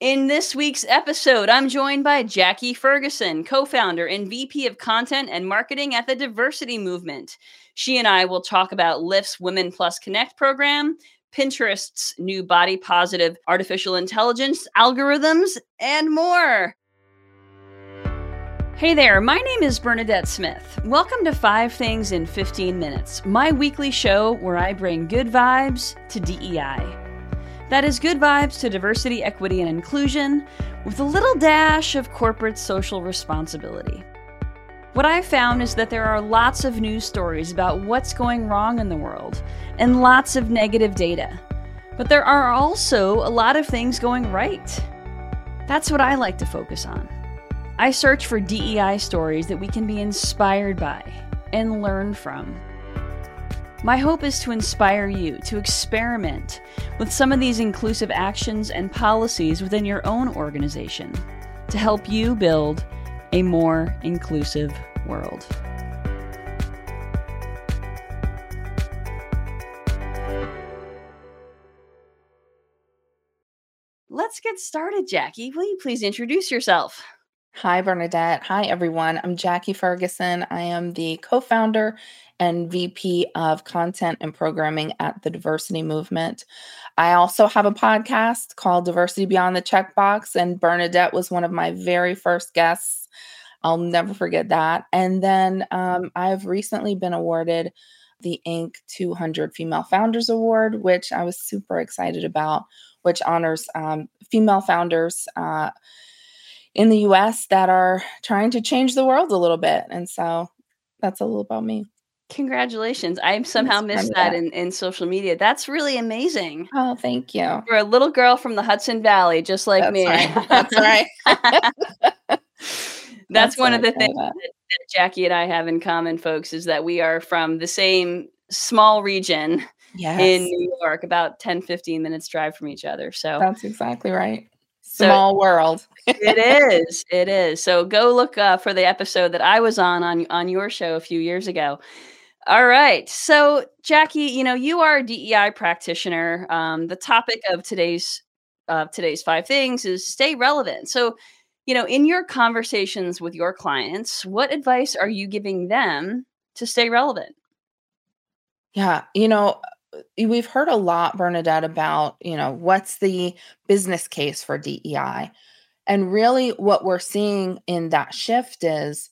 In this week's episode, I'm joined by Jackie Ferguson, co founder and VP of Content and Marketing at the Diversity Movement. She and I will talk about Lyft's Women Plus Connect program, Pinterest's new body positive artificial intelligence algorithms, and more. Hey there, my name is Bernadette Smith. Welcome to Five Things in 15 Minutes, my weekly show where I bring good vibes to DEI. That is good vibes to diversity, equity, and inclusion with a little dash of corporate social responsibility. What I've found is that there are lots of news stories about what's going wrong in the world and lots of negative data. But there are also a lot of things going right. That's what I like to focus on. I search for DEI stories that we can be inspired by and learn from. My hope is to inspire you to experiment with some of these inclusive actions and policies within your own organization to help you build a more inclusive world. Let's get started, Jackie. Will you please introduce yourself? Hi, Bernadette. Hi, everyone. I'm Jackie Ferguson. I am the co founder and VP of Content and Programming at the Diversity Movement. I also have a podcast called Diversity Beyond the Checkbox, and Bernadette was one of my very first guests. I'll never forget that. And then um, I've recently been awarded the Inc. 200 Female Founders Award, which I was super excited about, which honors um, female founders. Uh, in the US that are trying to change the world a little bit. And so that's a little about me. Congratulations. I somehow missed that, that, in, in social media. That's really amazing. Oh, thank you. You're a little girl from the Hudson Valley, just like That's me. Right. That's right. That's, That's one of the things that, that Jackie and I have in common, folks, is that we are from the same small region yes. in New York, about 10, 15 minutes drive from each other. So that's exactly right. Small so, world. it is. It is. So go look uh, for the episode that I was on on on your show a few years ago. All right. So, Jackie, you know, you are a DEI practitioner. Um, the topic of today's uh, today's five things is stay relevant. So, you know, in your conversations with your clients, what advice are you giving them to stay relevant? Yeah, you know, we've heard a lot, Bernadette, about, you know, what's the business case for DEI? And really, what we're seeing in that shift is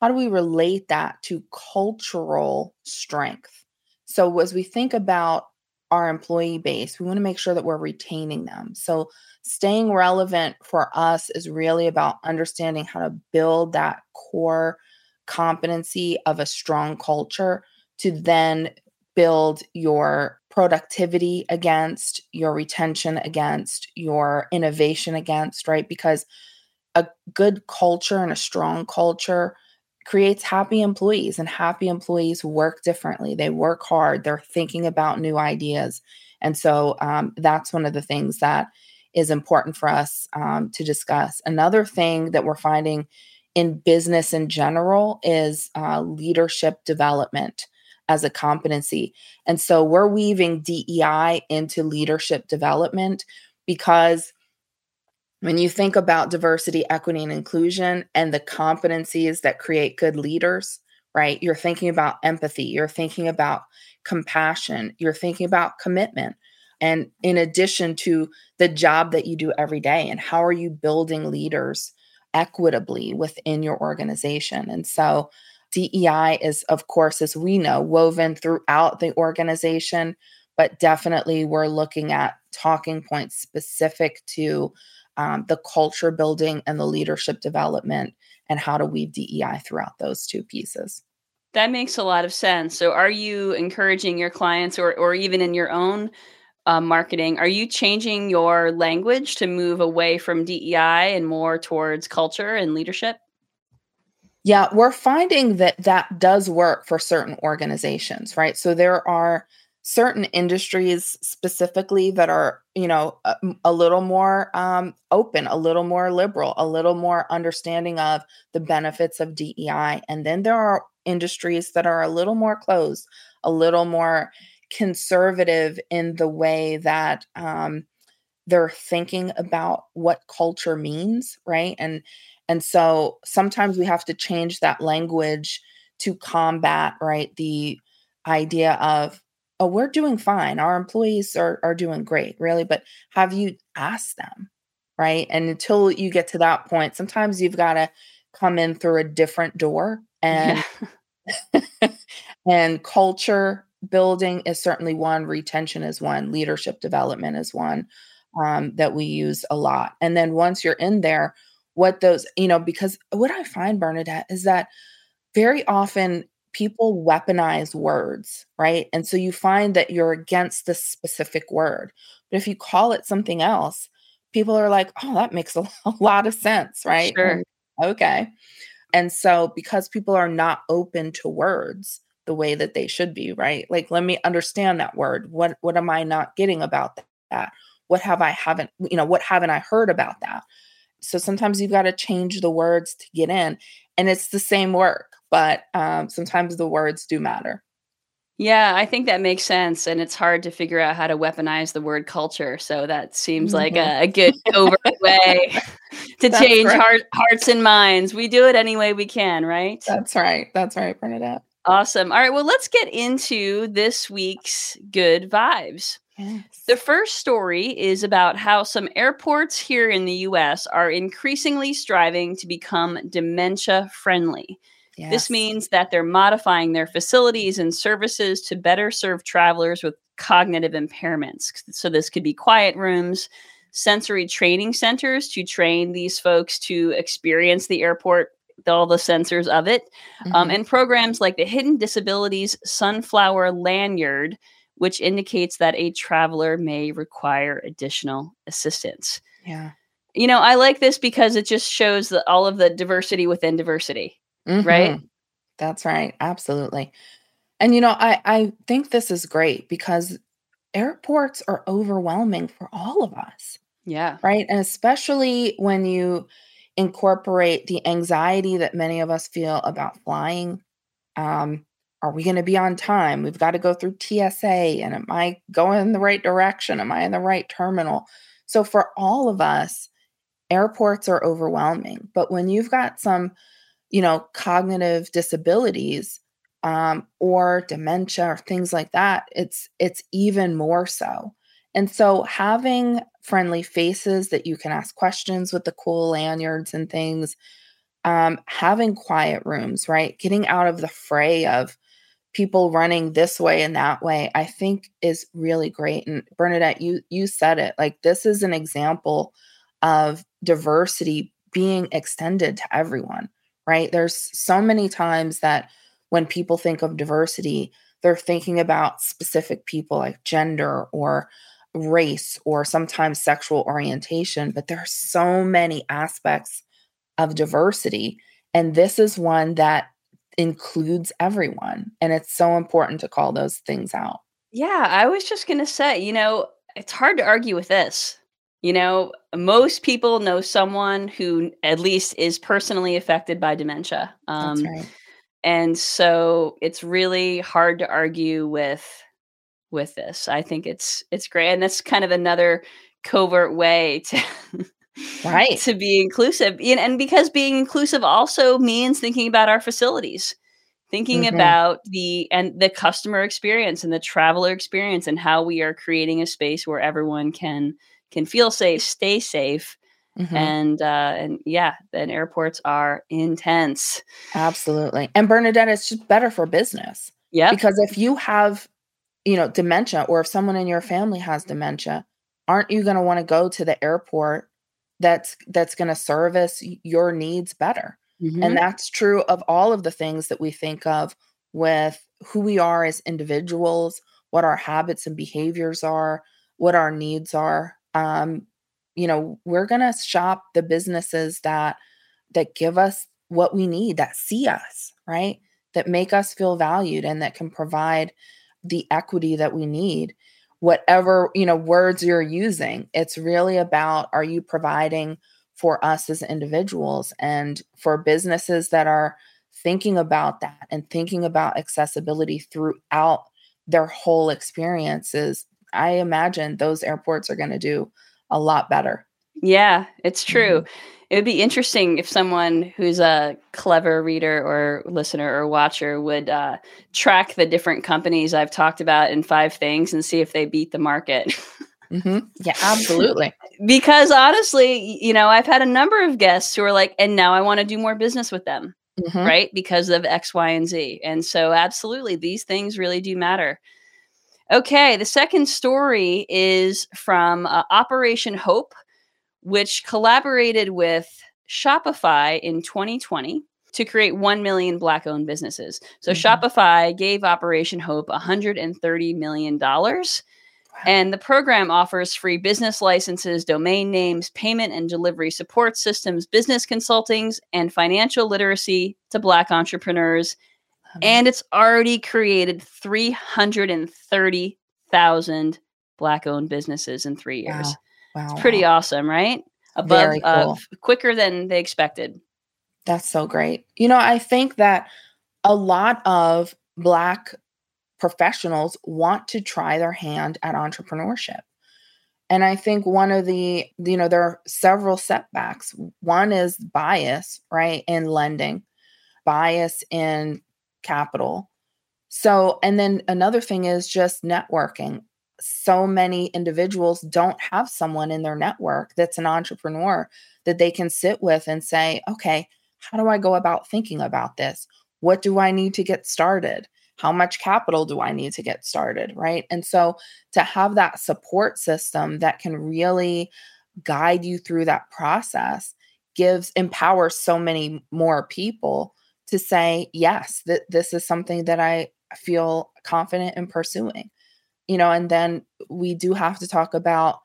how do we relate that to cultural strength? So, as we think about our employee base, we want to make sure that we're retaining them. So, staying relevant for us is really about understanding how to build that core competency of a strong culture to then build your productivity against, your retention against, your innovation against, right? Because a good culture and a strong culture creates happy employees and happy employees work differently. They work hard. They're thinking about new ideas. And so um, that's one of the things that is important for us um, to discuss. Another thing that we're finding in business in general is uh, leadership development as a competency and so we're weaving dei into leadership development because when you think about diversity, equity, and inclusion and the competencies that create good leaders, right? You're thinking about empathy, you're thinking about compassion, you're thinking about commitment. And in addition to the job that you do every day, and how are you building leaders equitably within your organization? And so, DEI is, of course, as we know, woven throughout the organization, but definitely we're looking at talking points specific to um, the culture building and the leadership development and how to weave DEI throughout those two pieces. That makes a lot of sense. So, are you encouraging your clients, or or even in your own uh, marketing, are you changing your language to move away from DEI and more towards culture and leadership? Yeah, we're finding that that does work for certain organizations, right? So there are certain industries specifically that are you know a, a little more um, open a little more liberal a little more understanding of the benefits of dei and then there are industries that are a little more closed a little more conservative in the way that um, they're thinking about what culture means, right? And and so sometimes we have to change that language to combat, right, the idea of oh, we're doing fine. Our employees are are doing great, really, but have you asked them, right? And until you get to that point, sometimes you've got to come in through a different door and yeah. and culture building is certainly one retention is one leadership development is one um, that we use a lot and then once you're in there what those you know because what i find bernadette is that very often people weaponize words right and so you find that you're against this specific word but if you call it something else people are like oh that makes a, lot of sense right sure. Okay and so because people are not open to words the way that they should be, right? Like let me understand that word. What what am I not getting about that? What have I haven't, you know, what haven't I heard about that? So sometimes you've got to change the words to get in and it's the same work, but um, sometimes the words do matter. Yeah, I think that makes sense. And it's hard to figure out how to weaponize the word culture. So that seems mm-hmm. like a, a, good overt way to change right. heart, hearts and minds. We do it any way we can, right? That's right. That's right, Bernadette. Awesome. All right. Well, let's get into this week's good vibes. Yes. The first story is about how some airports here in the US are increasingly striving to become dementia friendly. Yes. This means that they're modifying their facilities and services to better serve travelers with cognitive impairments. So, this could be quiet rooms, sensory training centers to train these folks to experience the airport, all the sensors of it, um, mm-hmm. um, and programs like the Hidden Disabilities Sunflower Lanyard, which indicates that a traveler may require additional assistance. Yeah. You know, I like this because it just shows that all of the diversity within diversity mm-hmm. right? That's right. Absolutely. And you know, I I think this is great because airports are overwhelming for all of us. Yeah. Right? And especially when you incorporate the anxiety that many of us feel about flying. Um, are we going to be on time? We've got to go through TSA and am I going in the right direction? Am I in the right terminal? So for all of us, airports are overwhelming. But when you've got some you know, cognitive disabilities um, or dementia or things like that, it's it's even more so. And so having friendly faces that you can ask questions with the cool lanyards and things, um, having quiet rooms, right? Getting out of the fray of people running this way and that way, I think is really great. And Bernadette, you you said it. Like this is an example of diversity being extended to everyone right? There's so many times that when people think of diversity, they're thinking about specific people like gender or race or sometimes sexual orientation, but there are so many aspects of diversity. And this is one that includes everyone. And it's so important to call those things out. Yeah, I was just going to say, you know, it's hard to argue with this. You know, most people know someone who at least is personally affected by dementia. Um, That's right. And so it's really hard to argue with with this. I think it's it's great, and that's kind of another covert way to right to be inclusive, and because being inclusive also means thinking about our facilities thinking mm-hmm. about the and the customer experience and the traveler experience and how we are creating a space where everyone can can feel safe, stay safe. Mm-hmm. And uh, and yeah, then airports are intense. Absolutely. And Bernadette, it's just better for business. Yeah. Because if you have, you know, dementia or if someone in your family has dementia, aren't you going to want to go to the airport that's that's going to service your needs better? Mm-hmm. And that's true of all of the things that we think of with who we are as individuals, what our habits and behaviors are, what our needs are um, you know we're going to shop the businesses that that give us what we need that see us right that make us feel valued and that can provide the equity that we need whatever you know words you're using it's really about are you providing for us as individuals and for businesses that are thinking about that and thinking about accessibility throughout their whole experiences I imagine those airports are going to do a lot better. Yeah, it's true. Mm-hmm. It would be interesting if someone who's a clever reader or listener or watcher would uh, track the different companies I've talked about in five things and see if they beat the market. mm-hmm. Yeah, absolutely. because honestly, you know, I've had a number of guests who are like, and now I want to do more business with them, mm-hmm. right? Because of X, Y, and Z. And so, absolutely, these things really do matter. Okay, the second story is from uh, Operation Hope which collaborated with Shopify in 2020 to create 1 million black owned businesses. So mm-hmm. Shopify gave Operation Hope $130 million. Wow. And the program offers free business licenses, domain names, payment and delivery support systems, business consultings, and financial literacy to Black entrepreneurs. And it's already created 330,000 Black owned businesses in three years. Wow. Wow. It's pretty awesome, right? Above cool. uh, quicker than they expected. That's so great. You know, I think that a lot of black professionals want to try their hand at entrepreneurship. And I think one of the, you know, there are several setbacks. One is bias, right, in lending, bias in capital. So, and then another thing is just networking so many individuals don't have someone in their network that's an entrepreneur that they can sit with and say, okay, how do I go about thinking about this? What do I need to get started? How much capital do I need to get started? Right. And so to have that support system that can really guide you through that process gives empowers so many more people to say, yes, that this is something that I feel confident in pursuing you know and then we do have to talk about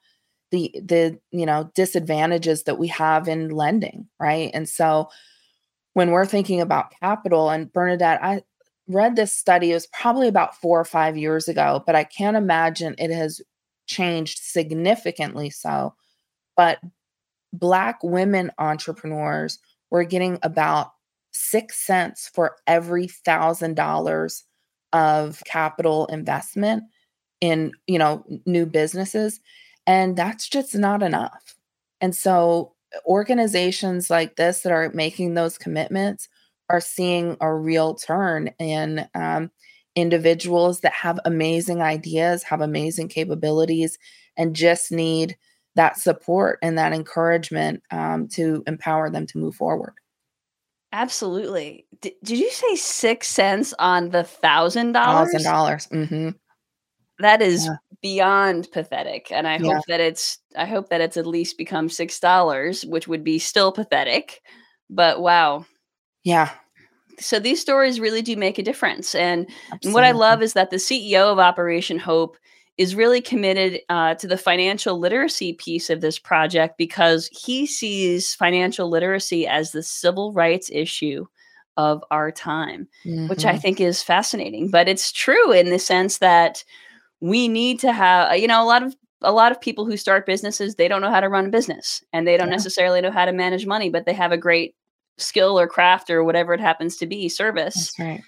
the the you know disadvantages that we have in lending right? And so when we're thinking about capital and bernadette i read this study it was probably about four or five years ago but i can't imagine it has changed significantly so. But black women entrepreneurs were getting about six cents for every thousand dollars of capital investment in you know new businesses and that's just not enough. And so organizations like this that are making those commitments are seeing a real turn in um, individuals that have amazing ideas have amazing capabilities and just need that support and that encouragement um, to empower them to move forward. Absolutely. D- did you say six cents on the thousand dollars? Thousand dollars mm-hmm. That is yeah. beyond pathetic. And I yeah. hope that it's I hope that it's at least become six dollars, which would be still pathetic. But wow. Yeah. So these stories really do make a difference. And, and what I love is that the CEO of Operation Hope is really committed uh, to the financial literacy piece of this project because he sees financial literacy as the civil rights issue of our time, mm-hmm. which I mm-hmm. think is fascinating. But it's true in the sense that we need to have you know a lot of a lot of people who start businesses they don't know how to run a business and they don't yeah. necessarily know how to manage money but they have a great skill or craft or whatever it happens to be service. That's right.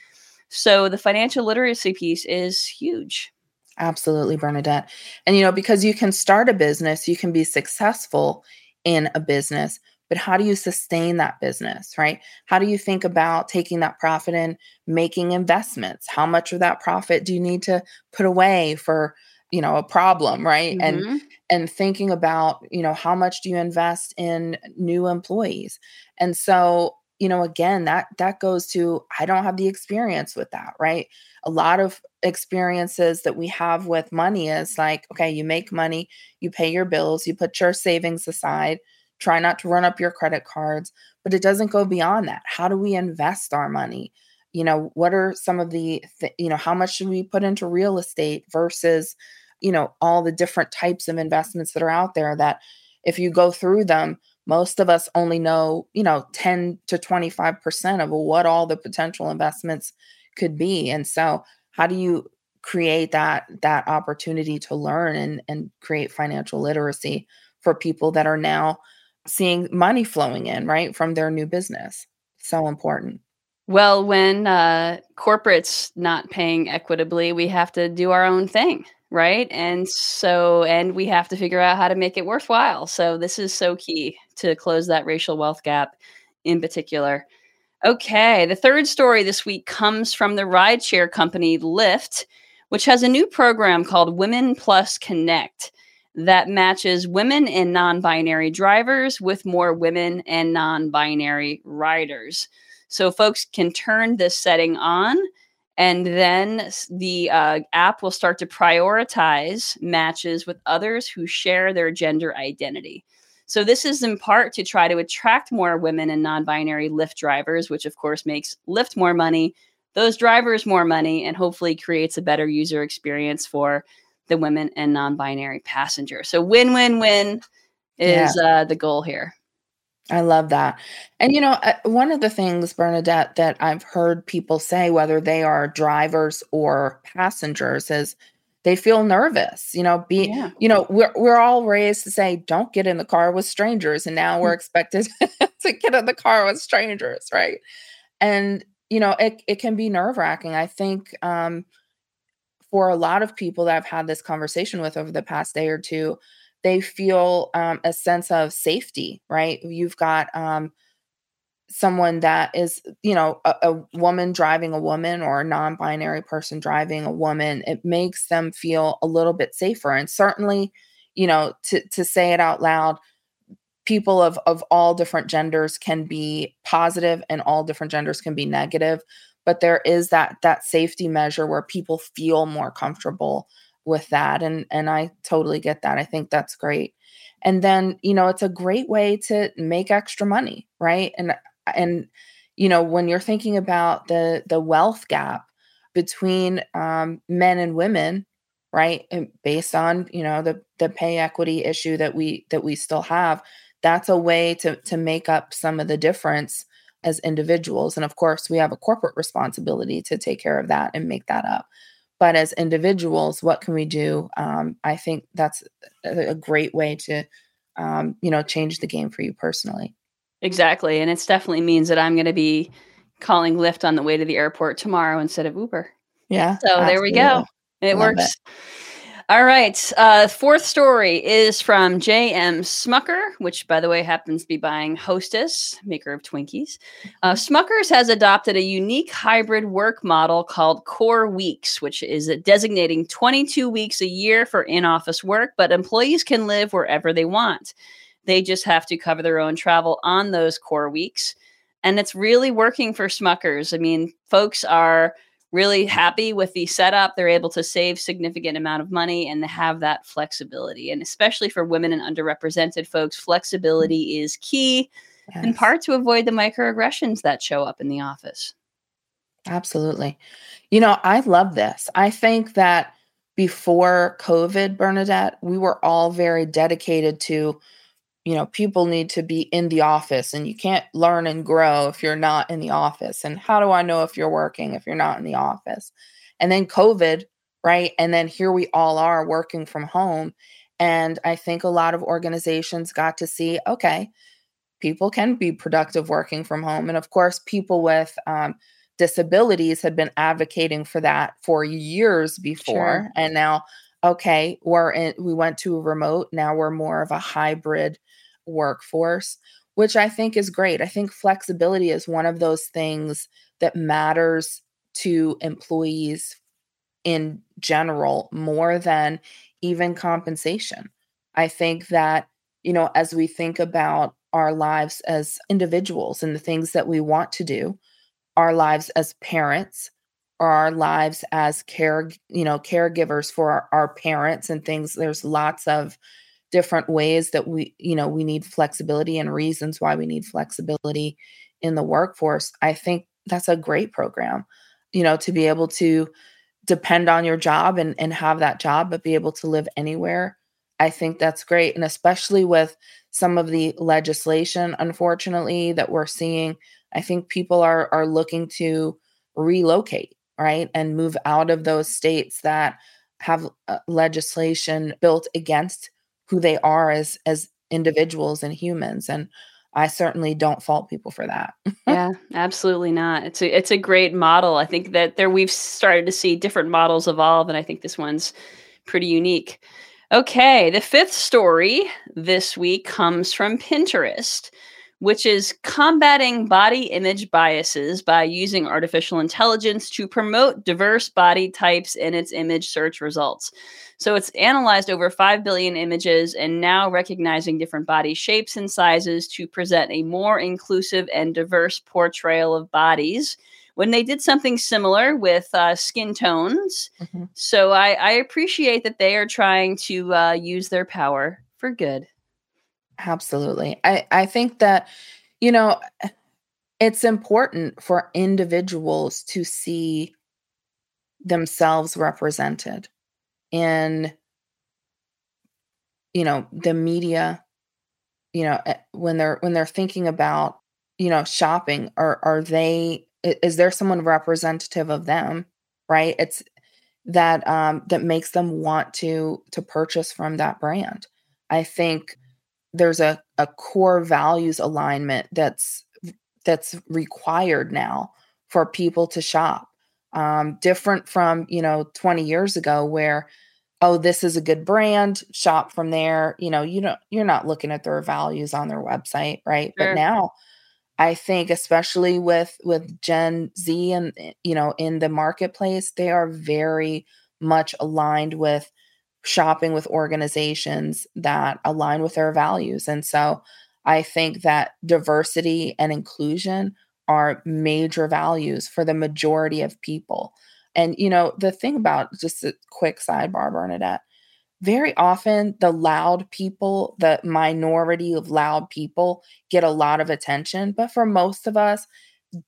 So the financial literacy piece is huge. Absolutely bernadette. And you know because you can start a business you can be successful in a business but how do you sustain that business right? How do you think about taking that profit and making investments? How much of that profit do you need to put away for you know a problem right? Mm-hmm. and and thinking about you know how much do you invest in new employees? And so you know again that that goes to i don't have the experience with that right? A lot of experiences that we have with money is like okay you make money you pay your bills you put your savings aside try not to run up your credit cards but it doesn't go beyond that. How do we invest our money? You know what are some of the th- you know how much should we put into real estate versus you know all the different types of investments that are out there that if you go through them most of us only know you know 10 to 25% of what all the potential investments could be. And so how do you create that that opportunity to learn and and create financial literacy for people that are now seeing money flowing in, right, from their new business. So important. Well, when uh, corporates not paying equitably, we have to do our own thing. right? And so, and we have to figure out how to make it worthwhile. So, this is so key to close that racial wealth gap in particular. Okay, the third story this week comes from the rideshare company Lyft, which has a new program called Women Plus Connect that matches women and non binary drivers with more women and non binary riders. So, folks can turn this setting on and then the uh, app will start to prioritize matches with others who share their gender identity. So, this is in part to try to attract more women and non binary Lyft drivers, which of course makes Lyft more money, those drivers more money, and hopefully creates a better user experience for the women and non binary passengers. So, win win win is yeah. uh, the goal here. I love that. And you know, uh, one of the things, Bernadette, that I've heard people say, whether they are drivers or passengers, is they feel nervous. You know, be yeah. you know, we're we're all raised to say, don't get in the car with strangers, and now we're mm. expected to get in the car with strangers, right? And you know, it it can be nerve wracking. I think um, for a lot of people that I've had this conversation with over the past day or two, they feel um, a sense of safety, right? You've got um, someone that is, you know, a, a woman driving a woman or a non binary person driving a woman. It makes them feel a little bit safer. And certainly, you know, to, to say it out loud, people of, of all different genders can be positive and all different genders can be negative but there is that that safety measure where people feel more comfortable with that and and I totally get that. I think that's great. And then, you know, it's a great way to make extra money, right? And and you know, when you're thinking about the the wealth gap between um, men and women, right? And based on, you know, the the pay equity issue that we that we still have, that's a way to to make up some of the difference as individuals. And of course, we have a corporate responsibility to take care of that and make that up but as individuals what can we do um, i think that's a, great way to um, you know change the game for you personally exactly and it definitely means that i'm going to be calling lyft on the way to the airport tomorrow instead of uber yeah so absolutely. there we go it Love works it. All right. Uh, fourth story is from J.M. Smucker, which, by the way, happens to be buying Hostess, maker of Twinkies. Uh, Smuckers has adopted a unique hybrid work model called Core Weeks, which is designating 22 weeks a year for in office work, but employees can live wherever they want. They just have to cover their own travel on those core weeks. And it's really working for Smuckers. I mean, folks are really happy with the setup. They're able to save significant amount of money and have that flexibility. And especially for women and underrepresented folks, mm-hmm. flexibility is key yes. in part to avoid the microaggressions that show up in the office. Absolutely. You know, I love this. I think that before COVID, Bernadette, we were all very dedicated to you know people need to be in the office and you can't learn and grow if you're not in the office and how do i know if you're working if you're not in the office and then covid right and then here we all are working from home and i think a lot of organizations got to see okay people can be productive working from home and of course people with um, disabilities had been advocating for that for years before sure. and now okay we're in we went to remote now we're more of a hybrid workforce, which I think is great. I think flexibility is one of those things that matters to employees in general more than even compensation. I think that, you know, as we think about our lives as individuals and the things that we want to do, our lives as parents, our lives as care, you know, caregivers for our, our parents and things. There's lots of different ways that we you know we need flexibility and reasons why we need flexibility in the workforce i think that's a great program you know to be able to depend on your job and and have that job but be able to live anywhere i think that's great and especially with some of the legislation unfortunately that we're seeing i think people are are looking to relocate right and move out of those states that have uh, legislation built against who they are as as individuals and humans and I certainly don't fault people for that. yeah, absolutely not. It's a it's a great model. I think that there we've started to see different models evolve and I think this one's pretty unique. Okay, the fifth story this week comes from Pinterest, which is combating body image biases by using artificial intelligence to promote diverse body types in its image search results. So it's analyzed over 5 billion images and now recognizing different body shapes and sizes to present a more inclusive and diverse portrayal of bodies when they did something similar with uh, skin tones. Mm-hmm. So I, I, appreciate that they are trying to uh, use their power for good. Absolutely. I, I think that, you know, it's important for individuals to see themselves represented in you know the media you know eh, when they're when they're thinking about you know shopping are are they is there someone representative of them right it's that um that makes them want to to purchase from that brand i think there's a a core values alignment that's that's required now for people to shop um different from you know 20 years ago where oh this is a good brand shop from there you know you don't you're not looking at their values on their website right sure. but now I think especially with with Gen Z and you know in the marketplace they are very much aligned with shopping with organizations that align with their values and so I think that diversity and inclusion are major values for the majority of people. And you know, the thing about just a quick sidebar Bernadette, very often the loud people, the minority of loud people get a lot of attention. But for most of us,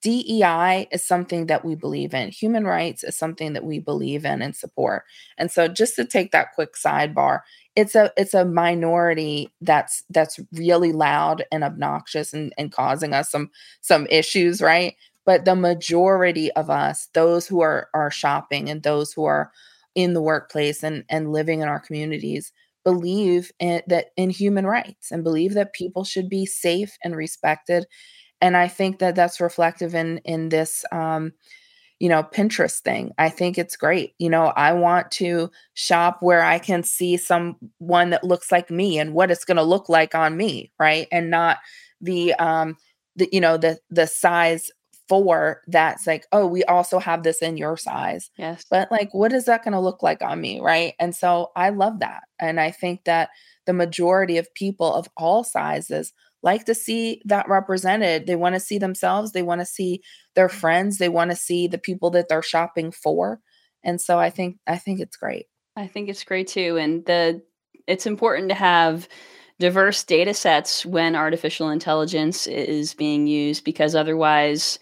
DEI is something that we believe in. Human rights is something that we believe in and support. And so just to take that quick sidebar, it's a it's a minority that's that's really loud and obnoxious and, and causing us some some issues, right? But the majority of us, those who are are shopping and those who are in the workplace and and living in our communities believe in, that in human rights and believe that people should be safe and respected and i think that that's reflective in in this um you know pinterest thing i think it's great you know i want to shop where i can see someone that looks like me and what it's going to look like on me right and not the um the you know the the size four that's like, oh, we also have this in your size. Yes. But like, what is that going to look like on me? Right. And so I love that. And I think that the majority of people of all sizes like to see that represented. They want to see themselves, they want to see their friends, they want to see the people that they're shopping for. And so I think I think it's great. I think it's great too. And the it's important to have diverse data sets when artificial intelligence is being used because otherwise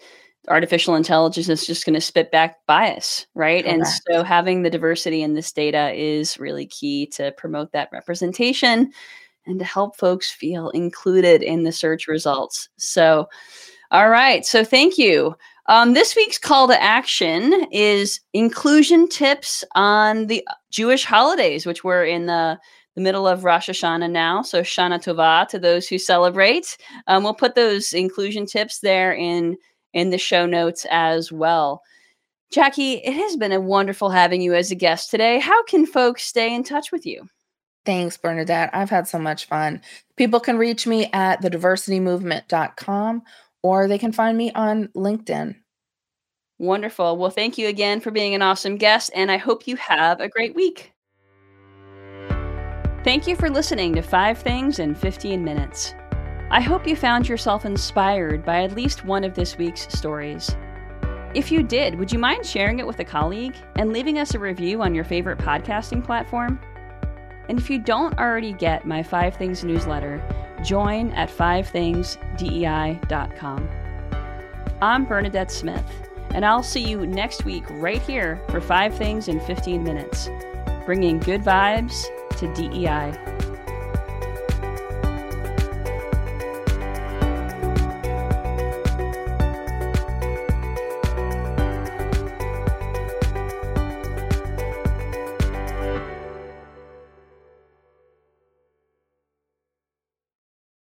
artificial intelligence is just going to spit back bias, right? Correct. And so having the diversity in this data is really key to promote that representation and to help folks feel included in the search results. So, all right. So, thank you. Um, this week's call to action is inclusion tips on the Jewish holidays, which we're in the the middle of Rosh Hashanah now. So Shana Tova to those who celebrate. Um, we'll put those inclusion tips there in in the show notes as well. Jackie, it has been a wonderful having you as a guest today. How can folks stay in touch with you? Thanks, Bernadette. I've had so much fun. People can reach me at thediversitymovement.com or they can find me on LinkedIn. Wonderful. Well, thank you again for being an awesome guest, and I hope you have a great week. Thank you for listening to Five Things in 15 Minutes. I hope you found yourself inspired by at least one of this week's stories. If you did, would you mind sharing it with a colleague and leaving us a review on your favorite podcasting platform? And if you don't already get my Five Things newsletter, join at fivethingsdei.com. I'm Bernadette Smith, and I'll see you next week right here for Five Things in 15 Minutes, bringing good vibes to DEI.